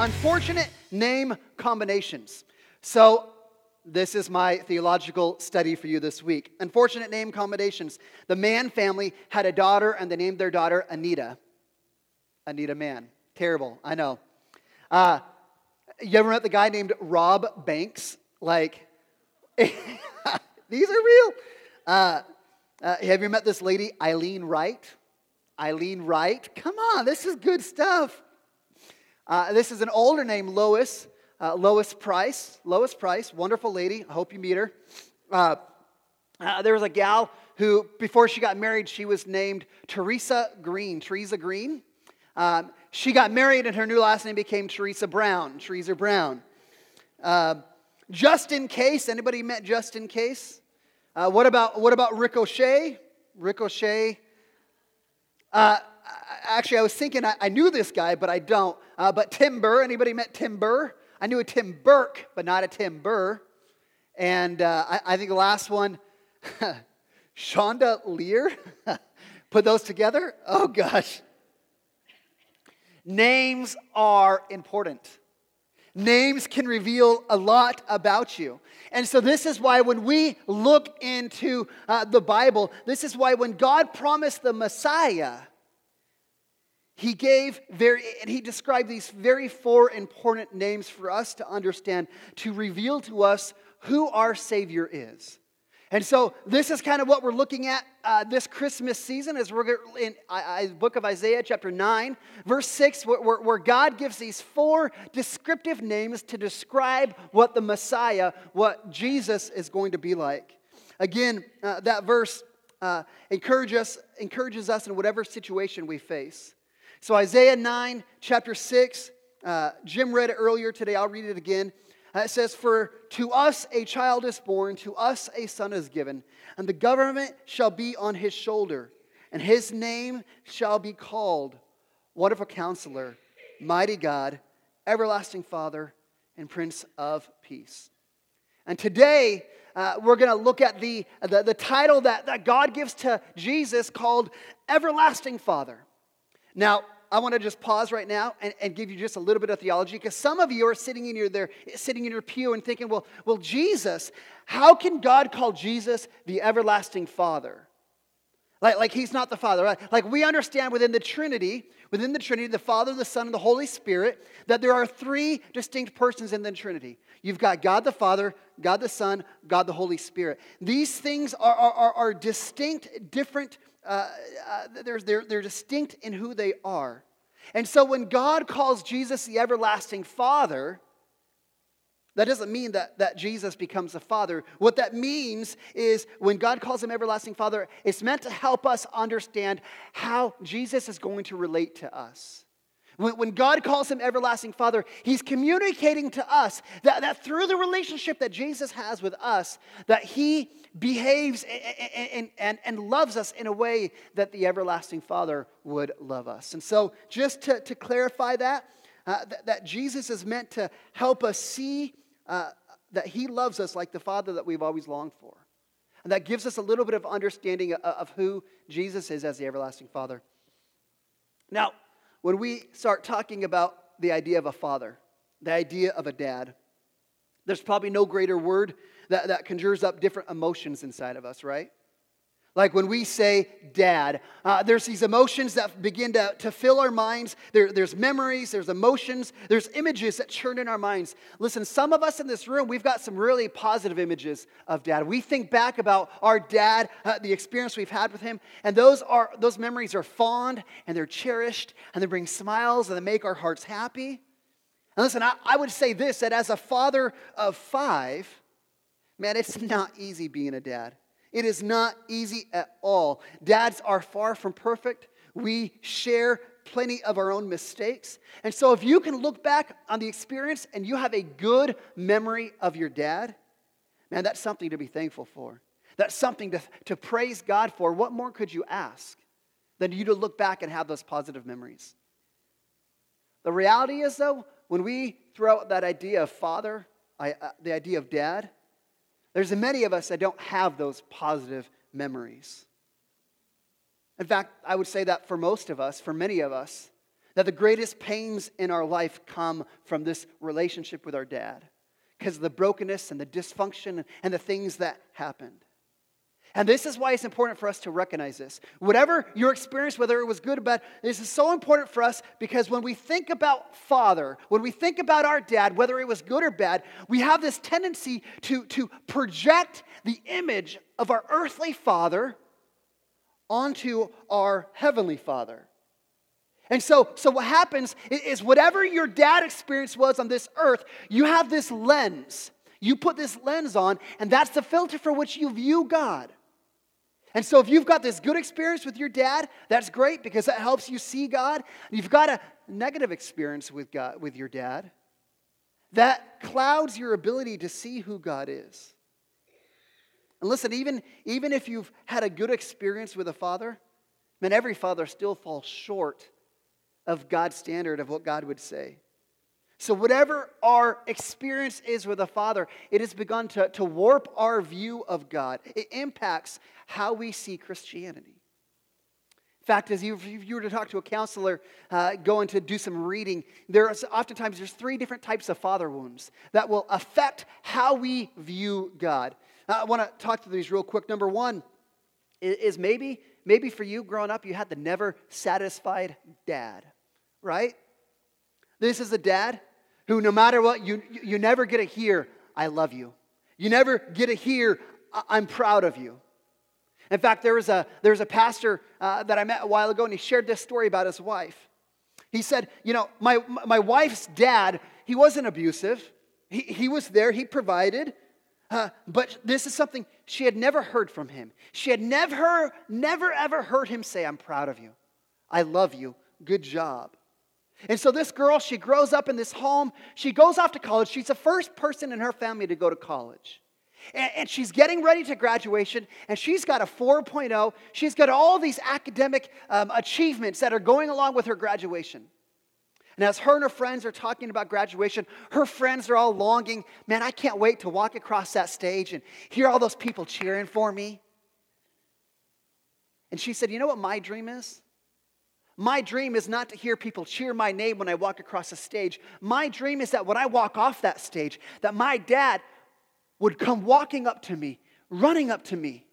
unfortunate name combinations. So, this is my theological study for you this week. Unfortunate name combinations. The Mann family had a daughter, and they named their daughter Anita. Anita Mann. Terrible, I know. Uh, you ever met the guy named Rob Banks? Like, these are real. Uh, uh, have you met this lady, Eileen Wright? Eileen Wright. Come on, this is good stuff. Uh, this is an older name, Lois. Uh, Lois Price. Lois Price, wonderful lady. I hope you meet her. Uh, uh, there was a gal who, before she got married, she was named Teresa Green. Teresa Green. Um, she got married, and her new last name became Teresa Brown. Teresa Brown. Uh, just in case, anybody met just in case? Uh, what about what about Ricochet? Ricochet. Uh, actually, I was thinking I, I, knew this guy, but I don't. Uh, but Tim Burr. Anybody met Tim Burr? I knew a Tim Burke, but not a Tim Burr. And uh, I, I, think the last one, Shonda Lear. Put those together. Oh gosh. Names are important. Names can reveal a lot about you. And so, this is why when we look into uh, the Bible, this is why when God promised the Messiah, he gave very, and he described these very four important names for us to understand, to reveal to us who our Savior is. And so this is kind of what we're looking at uh, this Christmas season as we're in book of Isaiah chapter 9, verse 6, where, where, God gives these four descriptive names to describe what the Messiah, what Jesus is going to be like. Again, uh, that verse uh, encourage encourages us in whatever situation we face. So Isaiah 9, chapter 6, uh, Jim read it earlier today. I'll read it again. Uh, it says, For to us a child is born, to us a son is given, and the government shall be on his shoulder, and his name shall be called Wonderful Counselor, Mighty God, Everlasting Father, and Prince of Peace. And today, uh, we're going to look at the, the, the title that, that God gives to Jesus called Everlasting Father. Now, I want to just pause right now and, and give you just a little bit of theology because some of you are sitting in your there, sitting in your pew and thinking, well, well, Jesus, how can God call Jesus the everlasting Father? Like, like he's not the Father. Right? Like we understand within the Trinity, within the Trinity, the Father, the Son, and the Holy Spirit, that there are three distinct persons in the Trinity. You've got God the Father, God the Son, God the Holy Spirit. These things are, are, are distinct, different uh, uh, they're, they're, they're distinct in who they are. And so when God calls Jesus the everlasting Father, that doesn't mean that, that Jesus becomes a father. What that means is when God calls him everlasting father, it's meant to help us understand how Jesus is going to relate to us. When, God calls him everlasting Father, he's communicating to us that, that through the relationship that Jesus has with us, that he behaves and, and, and, loves us in a way that the everlasting Father would love us. And so, just to, to clarify that, uh, that, Jesus is meant to help us see uh, that he loves us like the Father that we've always longed for. And that gives us a little bit of understanding of, of who Jesus is as the everlasting Father. Now, when we start talking about the idea of a father, the idea of a dad, there's probably no greater word that, that conjures up different emotions inside of us, right? Like when we say dad, uh, there's these emotions that begin to, to fill our minds. There, there's memories, there's emotions, there's images that churn in our minds. Listen, some of us in this room, we've got some really positive images of dad. We think back about our dad, uh, the experience we've had with him, and those, are, those memories are fond and they're cherished and they bring smiles and they make our hearts happy. And listen, I, I would say this that as a father of five, man, it's not easy being a dad. It is not easy at all. Dads are far from perfect. We share plenty of our own mistakes. And so, if you can look back on the experience and you have a good memory of your dad, man, that's something to be thankful for. That's something to, to praise God for. What more could you ask than you to look back and have those positive memories? The reality is, though, when we throw out that idea of father, I, uh, the idea of dad, there's many of us that don't have those positive memories. In fact, I would say that for most of us, for many of us, That the greatest pains in our life come from this relationship with our dad because of the brokenness and the dysfunction and the things that happened. And this is why it's important for us to recognize this. Whatever your experience, whether it was good or bad, this is so important for us because when we think about Father, when we think about our dad, whether it was good or bad, we have this tendency to, to project the image of our earthly Father onto our heavenly Father. And so, so what happens is whatever your dad experience was on this earth, you have this lens. You put this lens on, and that's the filter for which you view God. And so, if you've got this good experience with your dad, that's great because that helps you see God. You've got a negative experience with God with your dad, that clouds your ability to see who God is. And listen, even, even if you've had a good experience with a father, man, every father still falls short of God's standard of what God would say. So, whatever our experience is with a father, it has begun to, to warp our view of God. It impacts how we see Christianity. In fact, as you, if you were to talk to a counselor uh, going to do some reading, there's oftentimes there's three different types of father wounds that will affect how we view God. Uh, I want to talk to these real quick. Number one is maybe maybe for you growing up you had the never satisfied dad, right? This is a dad who, no matter what, you, you never get to hear, I love you. You never get to hear, I'm proud of you. In fact, there was a, there was a pastor uh, that I met a while ago, and he shared this story about his wife. He said, You know, my, my wife's dad, he wasn't abusive. He, he was there, he provided. Uh, but this is something she had never heard from him. She had never, never, ever heard him say, I'm proud of you. I love you. Good job. And so this girl, she grows up in this home. She goes off to college. She's the first person in her family to go to college. And, and she's getting ready to graduation, and she's got a 4.0. She's got all these academic um, achievements that are going along with her graduation. And as her and her friends are talking about graduation, her friends are all longing, man, I can't wait to walk across that stage and hear all those people cheering for me. And she said, You know what my dream is? My dream is not to hear people cheer my name when I walk across a stage. My dream is that when I walk off that stage, that my dad would come walking up to me, running up to me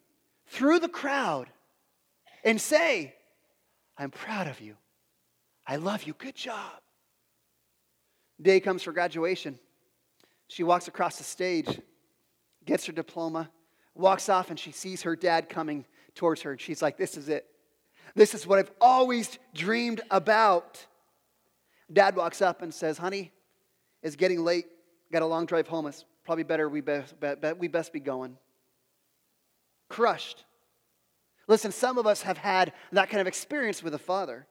through the crowd and say, I'm proud of you. I love you. Good job. Day comes for graduation. She walks across the stage, gets her diploma, walks off, and she sees her dad coming towards her. And she's like, This is it. This is what I've always dreamed about. Dad walks up and says, Honey, it's getting late. Got a long drive home. It's probably better we best, we best be going. Crushed. Listen, some of us have had that kind of experience with a father.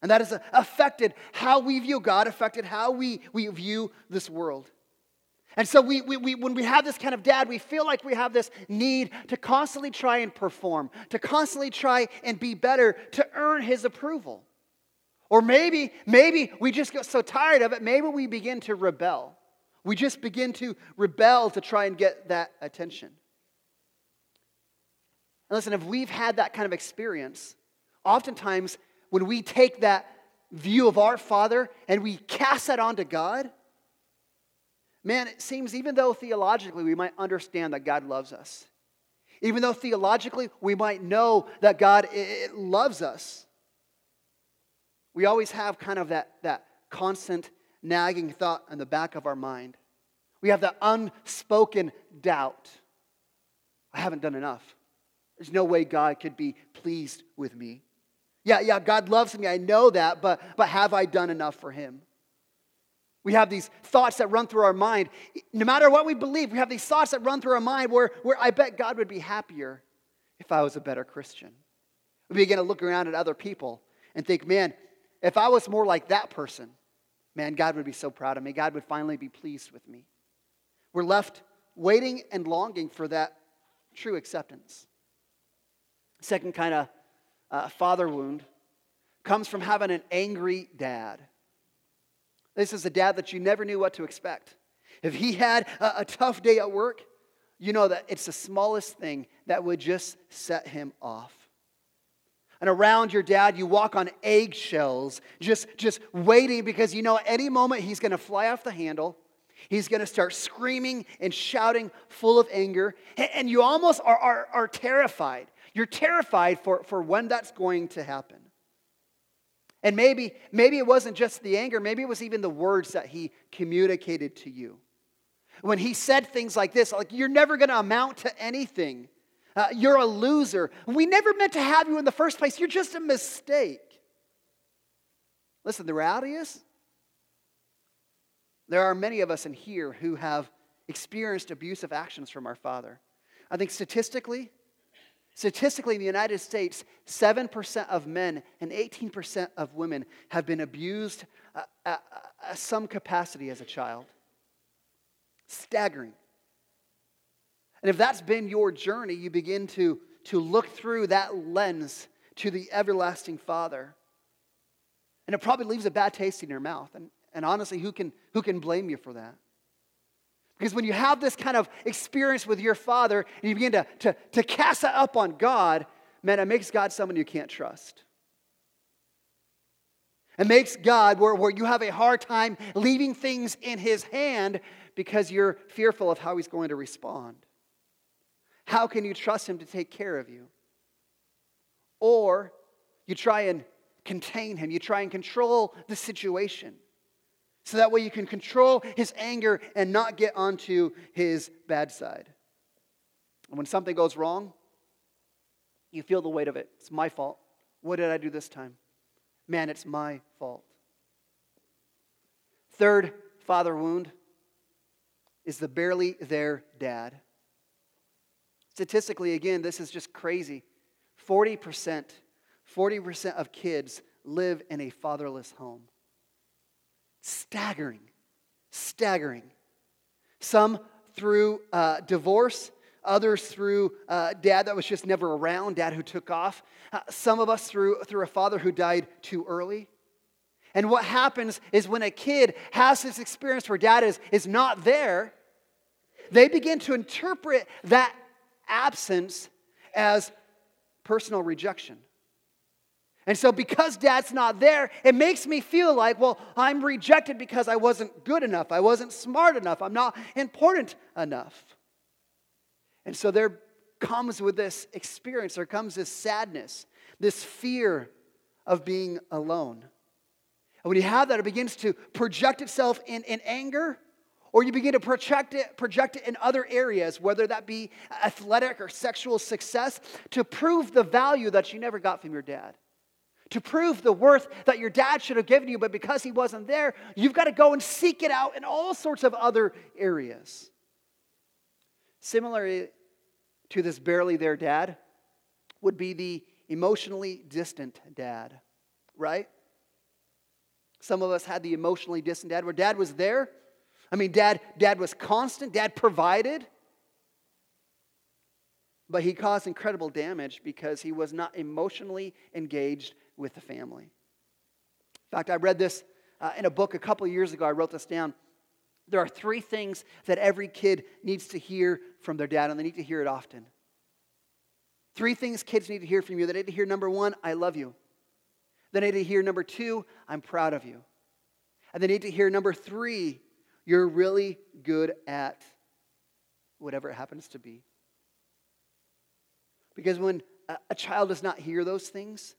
And that has affected how we view God, affected how we, we view this world. And so, we, we, we, when we have this kind of dad, we feel like we have this need to constantly try and perform, to constantly try and be better, to earn his approval. Or maybe, maybe we just get so tired of it, maybe we begin to rebel. We just begin to rebel to try and get that attention. And listen, if we've had that kind of experience, oftentimes when we take that view of our Father and we cast that onto God, man, it seems even though theologically we might understand that God loves us, even though theologically we might know that God loves us, we always have kind of that, that constant nagging thought in the back of our mind. We have that unspoken doubt. I haven't done enough. There's no way God could be pleased with me. Yeah, yeah, God loves me. I know that, but, but have I done enough for him? We have these thoughts that run through our mind. No matter what we believe, we have these thoughts that run through our mind where, where I bet God would be happier if I was a better Christian. We begin to look around at other people and think, man, if I was more like that person, man, God would be so proud of me. God would finally be pleased with me. We're left waiting and longing for that true acceptance. Second kind of uh, father wound comes from having an angry dad. This is a dad that you never knew what to expect. If he had a, a tough day at work, you know that it's the smallest thing that would just set him off. and around your dad, you walk on eggshells, just, just waiting because you know any moment he's going to fly off the handle. He's going to start screaming and shouting, full of anger. And you almost are, are, are terrified. You're terrified for, for when that's going to happen. And maybe, maybe it wasn't just the anger, maybe it was even the words that he communicated to you. When he said things like this, like, you're never going to amount to anything. Uh, you're a loser. We never meant to have you in the first place. You're just a mistake. Listen, the reality is, there are many of us in here who have experienced abusive actions from our father. I think statistically, statistically in the United States, 7% of men and 18% of women have been abused uh, at, at some capacity as a child. Staggering. And if that's been your journey, you begin to, to look through that lens to the everlasting Father. And it probably leaves a bad taste in your mouth. And, and honestly, who can, who can blame you for that? Because when you have this kind of experience with your Father and you begin to, to, to cast up on God, man, it makes God someone you can't trust. It makes God where, where you have a hard time leaving things in His hand because you're fearful of how He's going to respond. How can you trust Him to take care of you? Or you try and contain Him, you try and control the situation. So that way you can control His anger and not get onto His bad side. And when something goes wrong, you feel the weight of it. It's my fault. What did I do this time? Man, it's my fault. Third father wound is the barely there dad. Statistically, again, this is just crazy. 40%, 40% of kids live in a fatherless home. Staggering, staggering. Some through uh, divorce, others through uh, dad that was just never around, dad who took off. Uh, some of us through, through a father who died too early. And what happens is when a kid has this experience where dad is, is not there, they begin to interpret that absence as personal rejection. And so, because dad's not there, it makes me feel like, well, I'm rejected because I wasn't good enough. I wasn't smart enough. I'm not important enough. And so, there comes with this experience, there comes this sadness, this fear of being alone. And when you have that, it begins to project itself in, in anger or you begin to project it, project it in other areas, whether that be athletic or sexual success, to prove the value that you never got from your dad. To prove the worth that your dad should have given you, but because he wasn't there, you've got to go and seek it out in all sorts of other areas. Similarly to this barely there dad would be the emotionally distant dad, right? Some of us had the emotionally distant dad where dad was there, I mean, dad, dad was constant, dad provided, but he caused incredible damage because he was not emotionally engaged with the family. In fact, I read this uh, in a book a couple years ago. I wrote this down. There are three things that every kid needs to hear from their dad, and they need to hear it often. Three things kids need to hear from you. They need to hear number one, I love you. They need to hear number two, I'm proud of you. And they need to hear number three, you're really good at whatever it happens to be. Because when a child does not hear those things,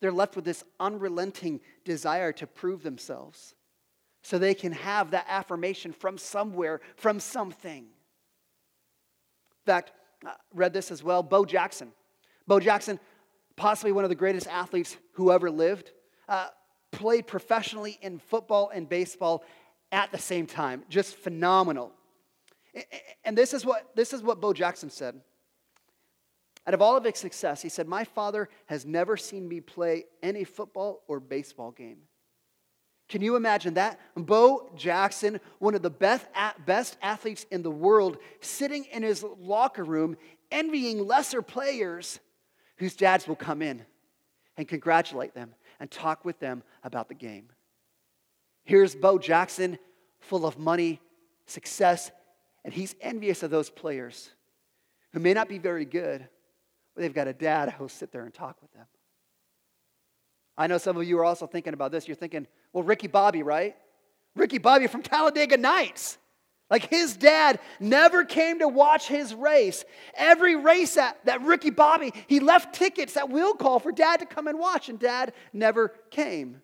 they're left with this unrelenting desire to prove themselves so they can have that affirmation from somewhere, from something. In fact, I read this as well. Bo Jackson. Bo Jackson, possibly one of the greatest athletes who ever lived, uh, played professionally in football and baseball at the same time. Just phenomenal. And this is what, this is what Bo Jackson said. Out of all of his success, he said, My father has never seen me play any football or baseball game. Can you imagine that? Bo Jackson, one of the best, best athletes in the world, sitting in his locker room, envying lesser players whose dads will come in and congratulate them and talk with them about the game. Here's Bo Jackson, full of money, success, and he's envious of those players who may not be very good, they've got a dad who'll sit there and talk with them. I know some of you are also thinking about this. You're thinking, well, Ricky Bobby, right? Ricky Bobby from Talladega Nights. Like his dad never came to watch his race. Every race that, that Ricky Bobby, he left tickets that will call for dad to come and watch, and dad never came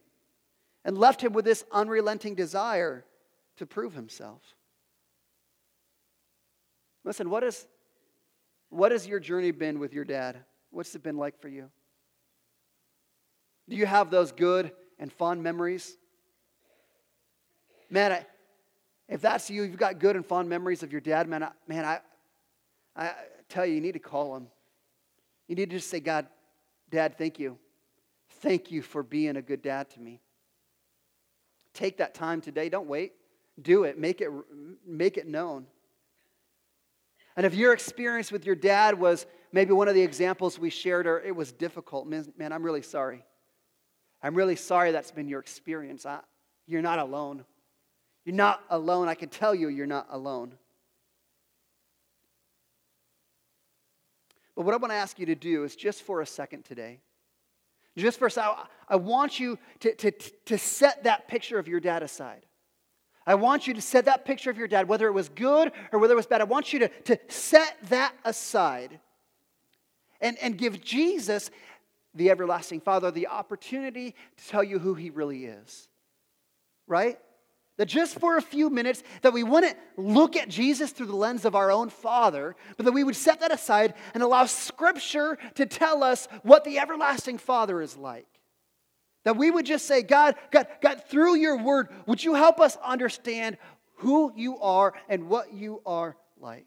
and left him with this unrelenting desire to prove himself. Listen, what, is, what has your journey been with your dad? What's it been like for you? Do you have those good and fond memories? Man, I, if that's you, you've got good and fond memories of your dad, man, I, man, I, I tell you, you need to call him. You need to just say, God, Dad, thank you. Thank you for being a good dad to me. Take that time today. Don't wait. Do it. Make it, make it known. And if your experience with your dad was maybe one of the examples we shared, or it was difficult, man, man I'm really sorry. I'm really sorry that's been your experience. I, you're not alone. You're not alone. I can tell you, you're not alone. But what I want to ask you to do is just for a second today, just for a second, I want you to, to, to set that picture of your dad aside. I want you to set that picture of your dad, whether it was good or whether it was bad. I want you to, to set that aside and, and give Jesus, the everlasting Father, the opportunity to tell you who he really is. Right? That just for a few minutes, that we wouldn't look at Jesus through the lens of our own Father, but that we would set that aside and allow Scripture to tell us what the everlasting Father is like. That we would just say, God, God, God, through your word, would you help us understand who you are and what you are like?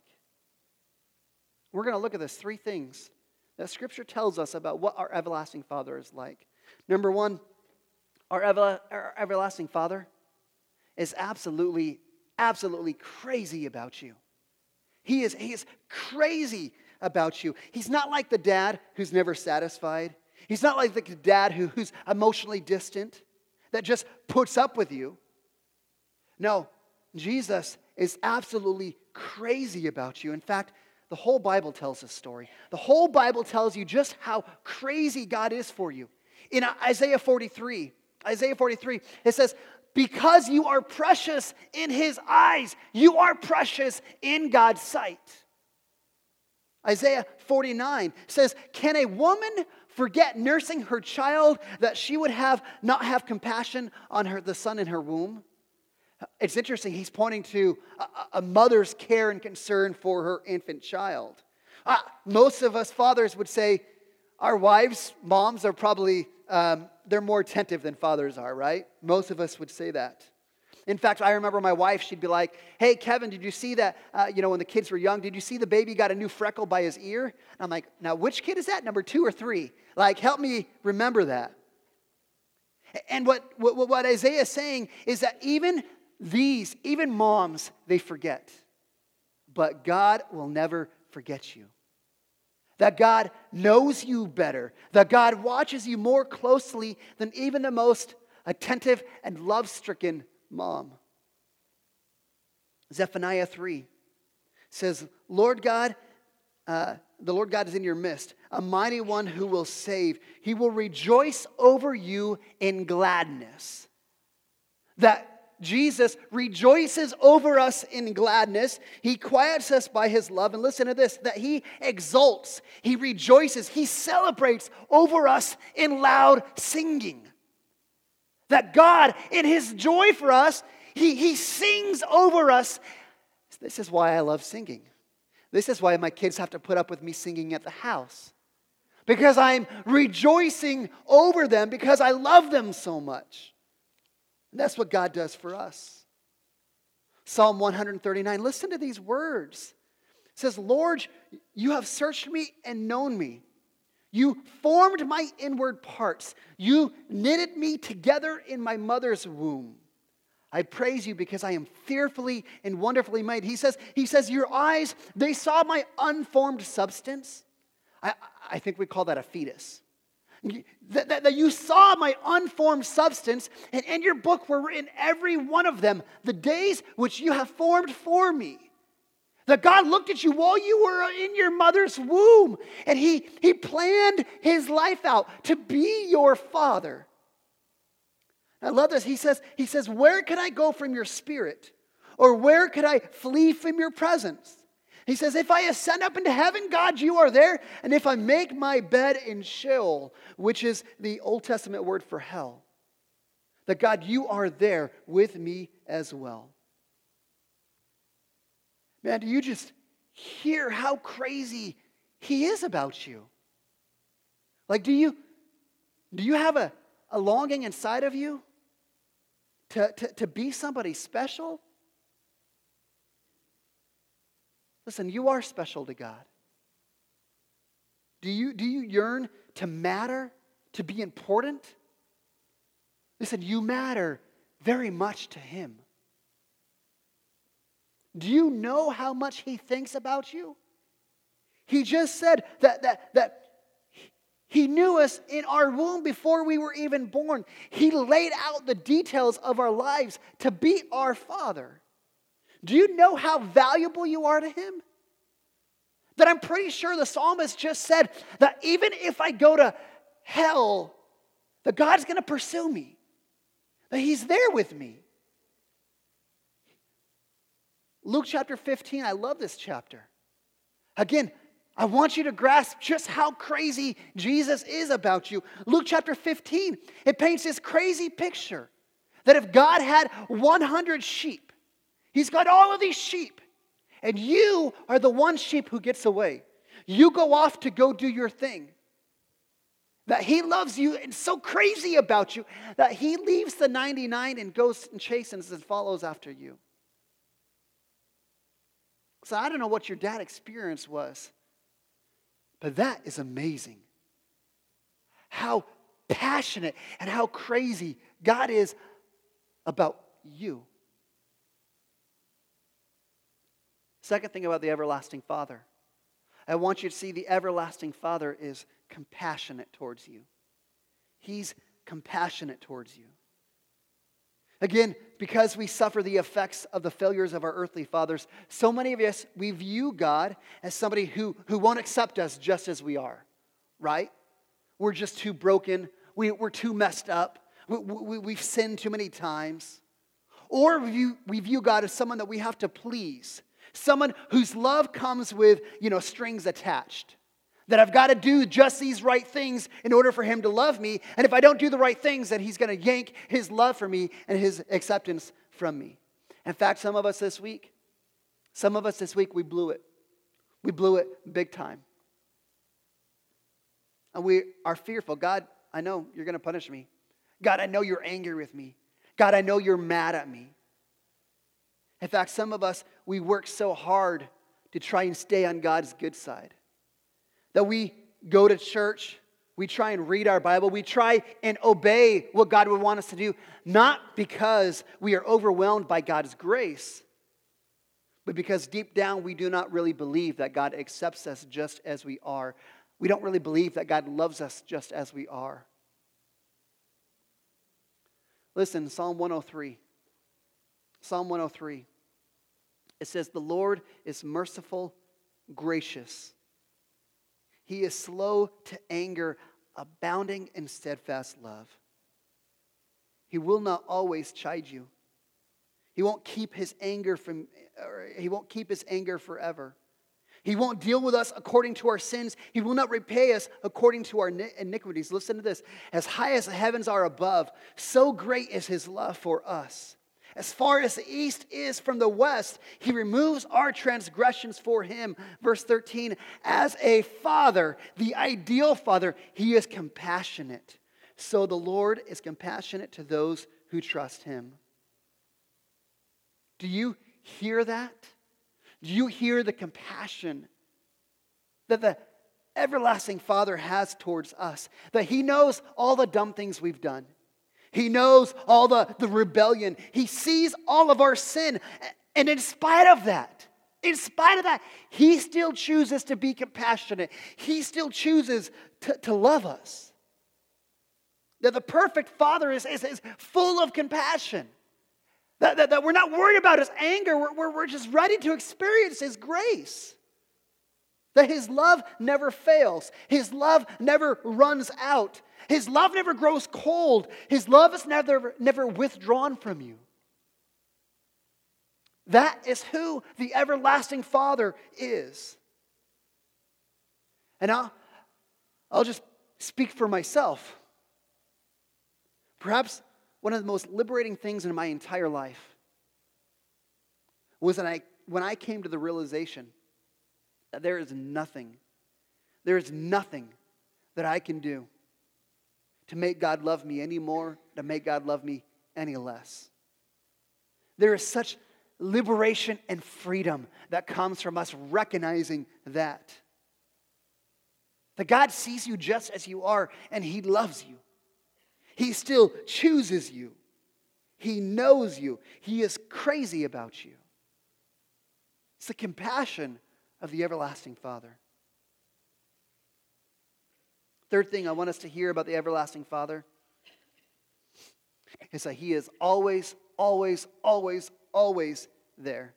We're going to look at this three things that Scripture tells us about what our everlasting Father is like. Number one, our, ever, our everlasting Father is absolutely, absolutely crazy about you. He is, he is crazy about you. He's not like the dad who's never satisfied. He's not like the dad who, who's emotionally distant, that just puts up with you. No, Jesus is absolutely crazy about you. In fact, the whole Bible tells this story. The whole Bible tells you just how crazy God is for you. In Isaiah 43, Isaiah 43, it says, Because you are precious in his eyes, you are precious in God's sight. Isaiah 49 says, Can a woman forget nursing her child that she would have not have compassion on her, the son in her womb? It's interesting, he's pointing to a, a mother's care and concern for her infant child. Uh, most of us fathers would say our wives, moms, are probably, um, they're more attentive than fathers are, right? Most of us would say that. In fact, I remember my wife, she'd be like, Hey, Kevin, did you see that? Uh, you know, when the kids were young, did you see the baby got a new freckle by his ear? And I'm like, Now, which kid is that? Number two or three? Like, help me remember that. And what, what, what Isaiah is saying is that even these, even moms, they forget. But God will never forget you. That God knows you better. That God watches you more closely than even the most attentive and love stricken mom. Zephaniah 3 says, Lord God, uh, the Lord God is in your midst, a mighty one who will save. He will rejoice over you in gladness. That Jesus rejoices over us in gladness. He quiets us by his love. And listen to this that he exults, he rejoices, he celebrates over us in loud singing. That God, in His joy for us, He, he sings over us. This is why I love singing. This is why my kids have to put up with me singing at the house. Because I'm rejoicing over them because I love them so much. And that's what God does for us. Psalm 139, listen to these words. It says, Lord, you have searched me and known me. You formed my inward parts. You knitted me together in my mother's womb. I praise you because I am fearfully and wonderfully made. He says, he says, Your eyes, they saw my unformed substance. I, I think we call that a fetus. That, that, that, you saw my unformed substance, and in your book were written every one of them, the days which you have formed for me. That God looked at you while you were in your mother's womb and he, he planned his life out to be your father. I love this. He says, he says, Where can I go from your spirit? Or where could I flee from your presence? He says, If I ascend up into heaven, God, you are there. And if I make my bed in Sheol, which is the Old Testament word for hell, that God, you are there with me as well. Man, do you just hear how crazy he is about you? Like, do you, do you have a, a longing inside of you to, to, to be somebody special? Listen, you are special to God. Do you, do you yearn to matter, to be important? Listen, you matter very much to Him. Do you know how much He thinks about you? He just said that, that, that He knew us in our womb before we were even born. He laid out the details of our lives to be our Father. Do you know how valuable you are to Him? That I'm pretty sure the psalmist just said that even if I go to hell, that God's to pursue me, that He's there with me. Luke chapter 15, I love this chapter. Again, I want you to grasp just how crazy Jesus is about you. Luke chapter 15, it paints this crazy picture that if God had 100 sheep, He's got all of these sheep, and you are the one sheep who gets away. You go off to go do your thing. That He loves you and so crazy about you that He leaves the 99 and goes and chastens and follows after you. So I don't know what your dad experience was, but that is amazing. How passionate and how crazy God is about you. Second thing about the everlasting Father, I want you to see the everlasting Father is compassionate towards you. He's compassionate towards you. Again, because we suffer the effects of the failures of our earthly fathers, so many of us, we view God as somebody who, who won't accept us just as we are, right? We're just too broken. We, we're too messed up. We, we, we've sinned too many times. Or we view, we view God as someone that we have to please, someone whose love comes with, you know, strings attached. That I've got to do just these right things in order for him to love me. And if I don't do the right things, then he's going to yank his love for me and his acceptance from me. In fact, some of us this week, some of us this week, we blew it. We blew it big time. And we are fearful. God, I know you're going to punish me. God, I know you're angry with me. God, I know you're mad at me. In fact, some of us, we work so hard to try and stay on God's good side that we go to church, we try and read our Bible, we try and obey what God would want us to do, not because we are overwhelmed by God's grace, but because deep down we do not really believe that God accepts us just as we are. We don't really believe that God loves us just as we are. Listen, Psalm 103. Psalm 103. It says, The Lord is merciful, gracious he is slow to anger, abounding in steadfast love. He will not always chide you. He won't keep his anger from he won't keep his anger forever. He won't deal with us according to our sins. He will not repay us according to our iniquities. Listen to this. As high as the heavens are above, so great is his love for us. As far as the east is from the west, he removes our transgressions for him. Verse 13, as a father, the ideal father, he is compassionate. So the Lord is compassionate to those who trust him. Do you hear that? Do you hear the compassion that the everlasting Father has towards us? That he knows all the dumb things we've done. He knows all the, the rebellion. He sees all of our sin. And in spite of that, in spite of that, He still chooses to be compassionate. He still chooses to, to love us. That the perfect Father is, is, is full of compassion. That, that, that, we're not worried about His anger, we're, we're, we're just ready to experience His grace. that His love never fails, His love never runs out, His love never grows cold, His love is never, never withdrawn from you. That is who the everlasting Father is. And I'll, I'll just speak for myself. Perhaps one of the most liberating things in my entire life was that I, when I came to the realization that there is nothing, there is nothing that I can do to make God love me any more, to make God love me any less. There is such liberation and freedom that comes from us recognizing that. That God sees you just as you are and He loves you. He still chooses you. He knows you. He is crazy about you. It's the compassion of the everlasting Father. Third thing I want us to hear about the everlasting Father is that He is always, always, always, always there.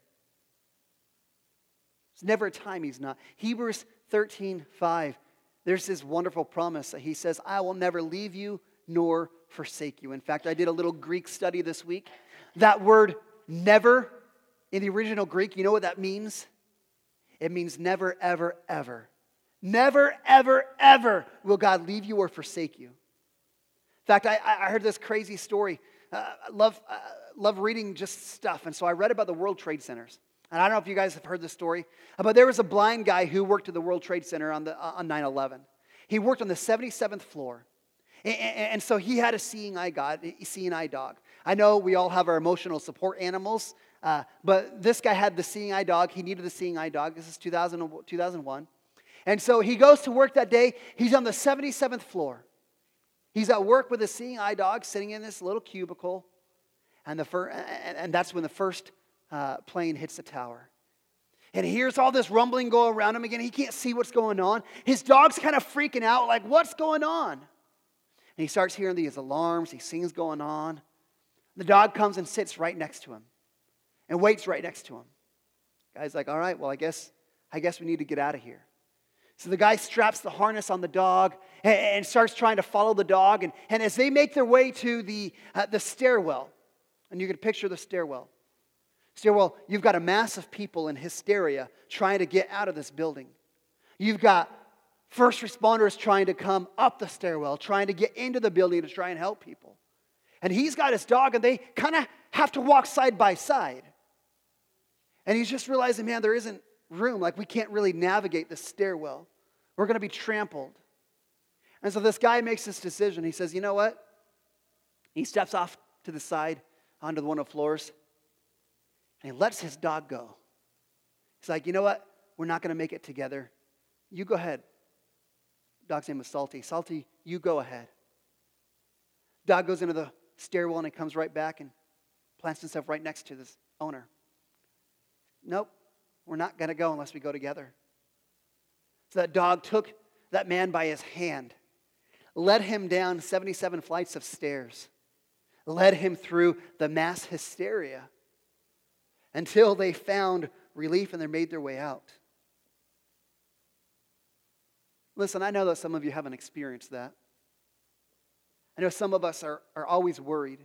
There's never a time He's not. Hebrews 13 5 there's this wonderful promise that he says, I will never leave you nor forsake you. In fact, I did a little Greek study this week. That word never in the original Greek, you know what that means? It means never, ever, ever. Never, ever, ever will God leave you or forsake you. In fact, I, I heard this crazy story. Uh, I love, uh, love reading just stuff. And so I read about the World Trade Centers. And I don't know if you guys have heard this story, but there was a blind guy who worked at the World Trade Center on, the, on 9 11. He worked on the 77th floor. And, and, so he had a seeing eye god, seeing eye dog. I know we all have our emotional support animals, uh, but this guy had the seeing eye dog. He needed the seeing eye dog. This is 2000, 2001. And so he goes to work that day. He's on the 77th floor. He's at work with a seeing eye dog sitting in this little cubicle. And, the fir- and, and that's when the first uh, plane hits the tower. And he hears all this rumbling go around him again. He can't see what's going on. His dog's kind of freaking out, like, what's going on? And he starts hearing these alarms. He sees going on. The dog comes and sits right next to him and waits right next to him. Guy's like, all right, well, I guess, I guess we need to get out of here. So the guy straps the harness on the dog and, starts trying to follow the dog. And, and as they make their way to the, uh, the stairwell, and you can picture the stairwell, stairwell, you've got a mass of people in hysteria trying to get out of this building. You've got first responders trying to come up the stairwell, trying to get into the building to try and help people. And he's got his dog, and they kind of have to walk side by side. And he's just realizing, man, there isn't room. Like, we can't really navigate the stairwell. We're going to be trampled. And so this guy makes this decision. He says, you know what? He steps off to the side onto the one of the floors and he lets his dog go. He's like, you know what? We're not going to make it together. You go ahead. Dog's name was Salty. Salty, you go ahead. Dog goes into the stairwell and he comes right back and plants himself right next to this owner. Nope, we're not going to go unless we go together. So that dog took that man by his hand, led him down 77 flights of stairs, led him through the mass hysteria until they found relief and they made their way out. Listen, I know that some of you haven't experienced that. I know some of us are, are always worried.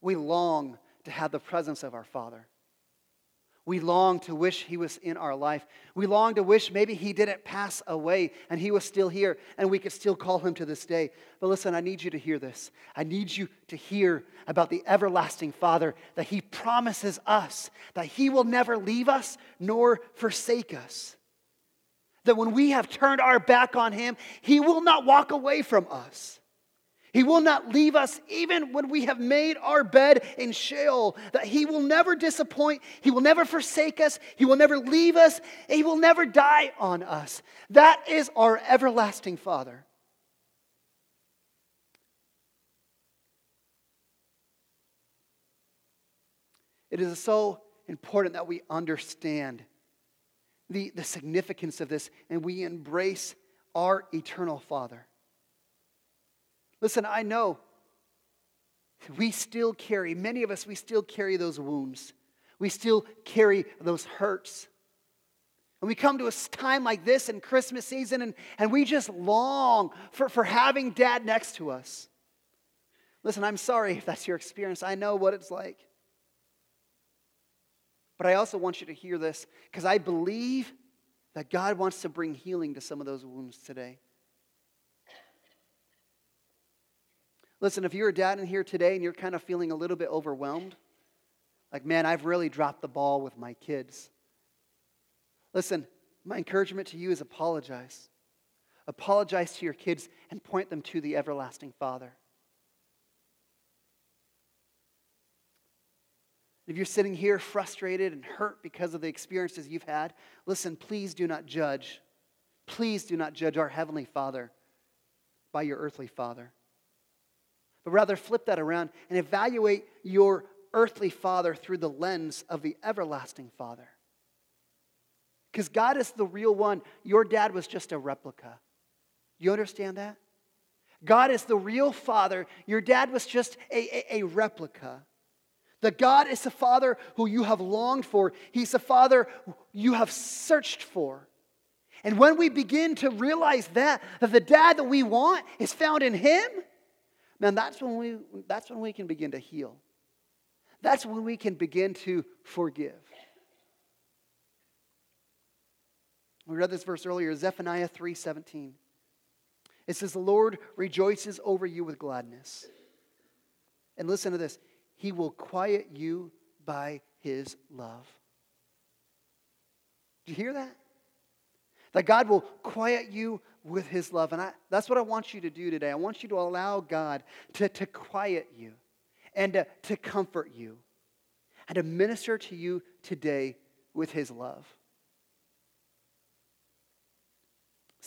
We long to have the presence of our Father. We long to wish he was in our life. We long to wish maybe he didn't pass away and he was still here and we could still call him to this day. But listen, I need you to hear this. I need you to hear about the everlasting Father that he promises us that he will never leave us nor forsake us. That when we have turned our back on him, he will not walk away from us. He will not leave us even when we have made our bed in Sheol. That He will never disappoint. He will never forsake us. He will never leave us. He will never die on us. That is our everlasting Father. It is so important that we understand the, the significance of this and we embrace our eternal Father. Listen, I know we still carry, many of us, we still carry those wounds. We still carry those hurts. And we come to a time like this in Christmas season and, and we just long for, for having dad next to us. Listen, I'm sorry if that's your experience. I know what it's like. But I also want you to hear this because I believe that God wants to bring healing to some of those wounds today. Listen, if you're a dad in here today and you're kind of feeling a little bit overwhelmed, like, man, I've really dropped the ball with my kids. Listen, my encouragement to you is apologize. Apologize to your kids and point them to the everlasting Father. If you're sitting here frustrated and hurt because of the experiences you've had, listen, please do not judge. Please do not judge our Heavenly Father by your earthly father. But rather flip that around and evaluate your earthly father through the lens of the everlasting Father. Because God is the real one. Your dad was just a replica. You understand that? God is the real father. Your dad was just a, a, a replica. That God is the father who you have longed for, He's the father you have searched for. And when we begin to realize that, that the dad that we want is found in Him, man, that's when we, that's when we can begin to heal. That's when we can begin to forgive. We read this verse earlier, Zephaniah 3:17. It says, "The Lord rejoices over you with gladness." And listen to this, he will quiet you by his love. Do you hear that? That God will quiet you with his love. And I, that's what I want you to do today. I want you to allow God to, to quiet you and to, to comfort you and to minister to you today with his love.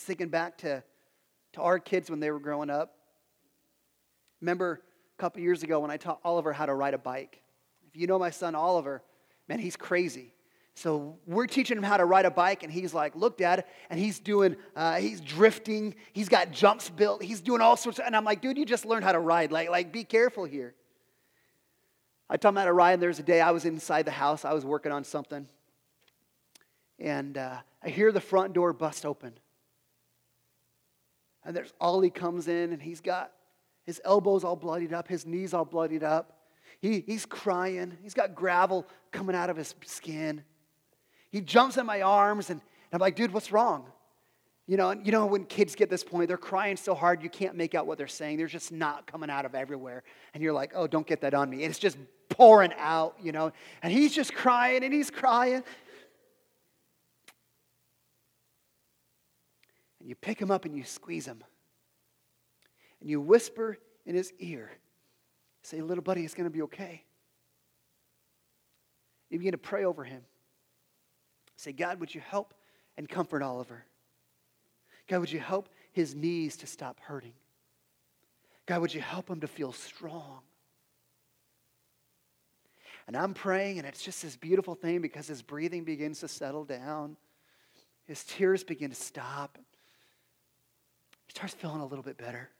thinking back to, to our kids when they were growing up. Remember a couple years ago when I taught Oliver how to ride a bike. If you know my son Oliver, man, he's crazy. So we're teaching him how to ride a bike, and he's like, "Look, Dad," and he's doing, uh, he's drifting, he's got jumps built, he's doing all sorts of, and I'm like, "Dude, you just learned how to ride. Like, like, be careful here." I taught him how to ride, and there's a day I was inside the house, I was working on something, and uh, I hear the front door bust open, and there's Ollie comes in, and he's got his elbows all bloodied up, his knees all bloodied up. He, he's crying. He's got gravel coming out of his skin. He jumps in my arms, and I'm like, dude, what's wrong? You know, you know when kids get this point, they're crying so hard you can't make out what they're saying. They're just not coming out of everywhere. And you're like, oh, don't get that on me. And it's just pouring out, you know. And he's just crying and he's crying. And you pick him up and you squeeze him. And you whisper in his ear, say, little buddy, it's going to be okay. You begin to pray over him. Say, God, would you help and comfort Oliver? God, would you help his knees to stop hurting? God, would you help him to feel strong? And I'm praying, and it's just this beautiful thing because his breathing begins to settle down. His tears begin to stop. He starts feeling a little bit better.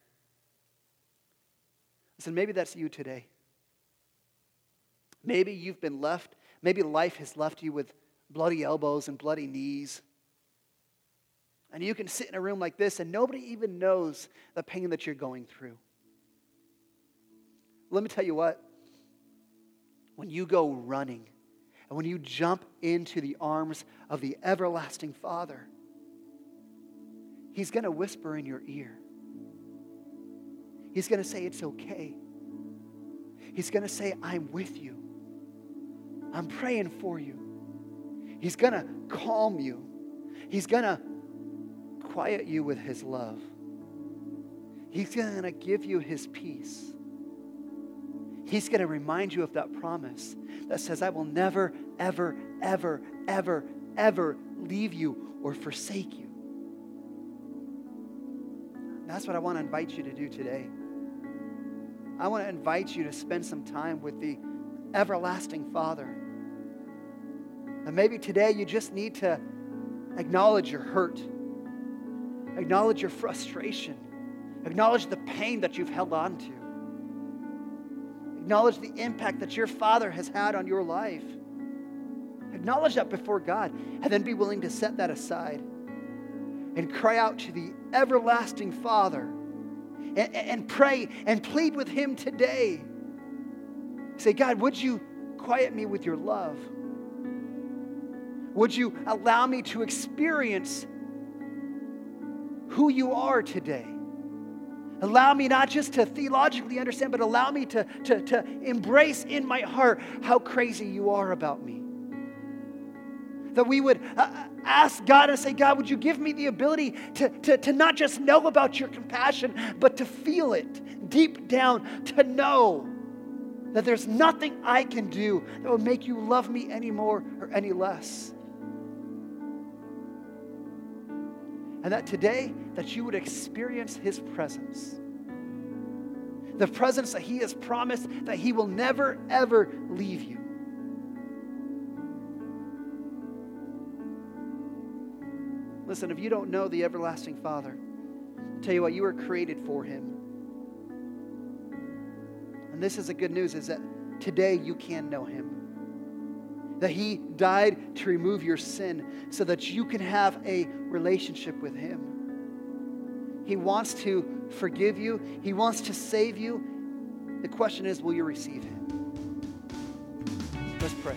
Listen, maybe that's you today. Maybe you've been left, maybe life has left you with bloody elbows and bloody knees. And you can sit in a room like this and nobody even knows the pain that you're going through. Let me tell you what, when you go running and when you jump into the arms of the everlasting Father, He's going to whisper in your ear. He's going to say, It's okay. He's going to say, I'm with you. I'm praying for you. He's going to calm you. He's going to quiet you with His love. He's going to give you His peace. He's going to remind you of that promise that says, I will never, ever, ever, ever, ever leave you or forsake you. That's what I want to invite you to do today. I want to invite you to spend some time with the everlasting Father. And maybe today you just need to acknowledge your hurt, acknowledge your frustration, acknowledge the pain that you've held on to, acknowledge the impact that your father has had on your life. Acknowledge that before God, and then be willing to set that aside and cry out to the everlasting Father and, and pray and plead with Him today. Say, God, would you quiet me with your love? Would you allow me to experience who you are today? Allow me not just to theologically understand, but allow me to, to, to embrace in my heart how crazy you are about me. That we would uh, ask God and say, God, would you give me the ability to, to, to not just know about your compassion, but to feel it deep down, to know that there's nothing I can do that will make you love me any more or any less. And that today, that you would experience his presence. The presence that he has promised that he will never, ever leave you. Listen, if you don't know the everlasting Father, I'll tell you what, you were created for him. And this is the good news is that today you can know him. That he died to remove your sin so that you can have a relationship with him. He wants to forgive you, he wants to save you. The question is, will you receive him? Let's pray.